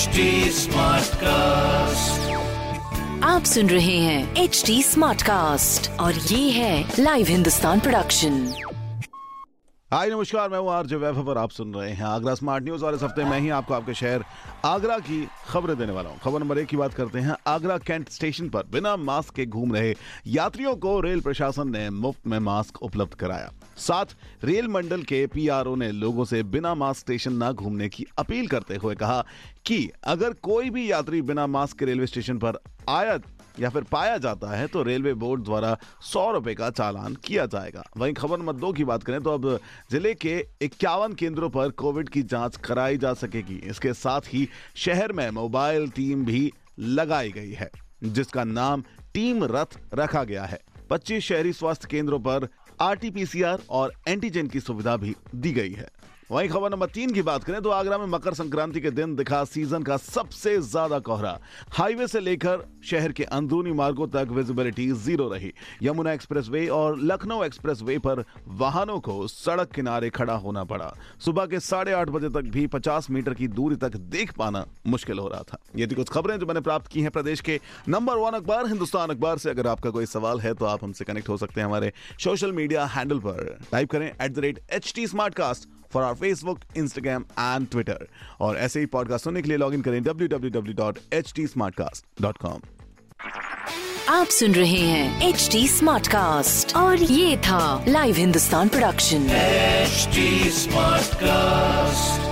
HD cast आप सुन रहे हैं एच डी स्मार्ट कास्ट और ये है लाइव हिंदुस्तान प्रोडक्शन हाय नमस्कार मैं हूँ आरजे वैभव और आप सुन रहे हैं आगरा स्मार्ट न्यूज़ और इस हफ़्ते मैं ही आपको आपके शहर आगरा की खबरें देने वाला हूँ। खबर नंबर एक की बात करते हैं। आगरा कैंट स्टेशन पर बिना मास्क के घूम रहे यात्रियों को रेल प्रशासन ने मुफ़्त में मास्क उपलब्ध कराया। साथ रेल मंडल के पीआरओ ने लोगों से बिना मास्क स्टेशन न घूमने की अपील करते हुए कहा कि अगर कोई भी यात्री बिना मास्क के रेलवे स्टेशन पर आया या फिर पाया जाता है तो रेलवे बोर्ड द्वारा सौ रुपए का चालान किया जाएगा। वहीं खबर नंबर दो की बात करें तो अब ज़िले के इक्यावन केंद्रों पर कोविड की जाँच कराई जा सकेगी। इसके साथ ही शहर में मोबाइल टीम भी लगाई गई है, जिसका नाम टीम रथ रखा गया है। 25 शहरी स्वास्थ्य केंद्रों पर आरटीपीसीआर और एंटीजन की सुविधा भी दी गई है। वहीं खबर नंबर तीन की बात करें तो आगरा में मकर संक्रांति के दिन दिखा सीज़न का सबसे ज़्यादा कोहरा। हाईवे से लेकर शहर के अंदरूनी मार्गों तक विजिबिलिटी ज़ीरो रही। यमुना एक्सप्रेसवे और लखनऊ एक्सप्रेसवे पर वाहनों को सड़क किनारे खड़ा होना पड़ा। सुबह के साढ़े आठ बजे तक भी पचास मीटर की दूरी तक देख पाना मुश्किल हो रहा था। ये थी कुछ खबरें जो मैंने प्राप्त की हैं प्रदेश के नंबर वन अखबार, हिंदुस्तान अखबार से। अगर आपका कोई सवाल है तो आप हमसे कनेक्ट हो सकते हैं हमारे सोशल मीडिया हैंडल पर। टाइप करें at the rate H T Smartcast for R Facebook Instagram and Twitter और ऐसे ही पॉडकास्ट सुनने के लिए लॉग इन करें www.htsmartcast.com आप सुन रहे हैं एच डी स्मार्ट कास्ट और ये था Live Hindustan production smart Smartcast.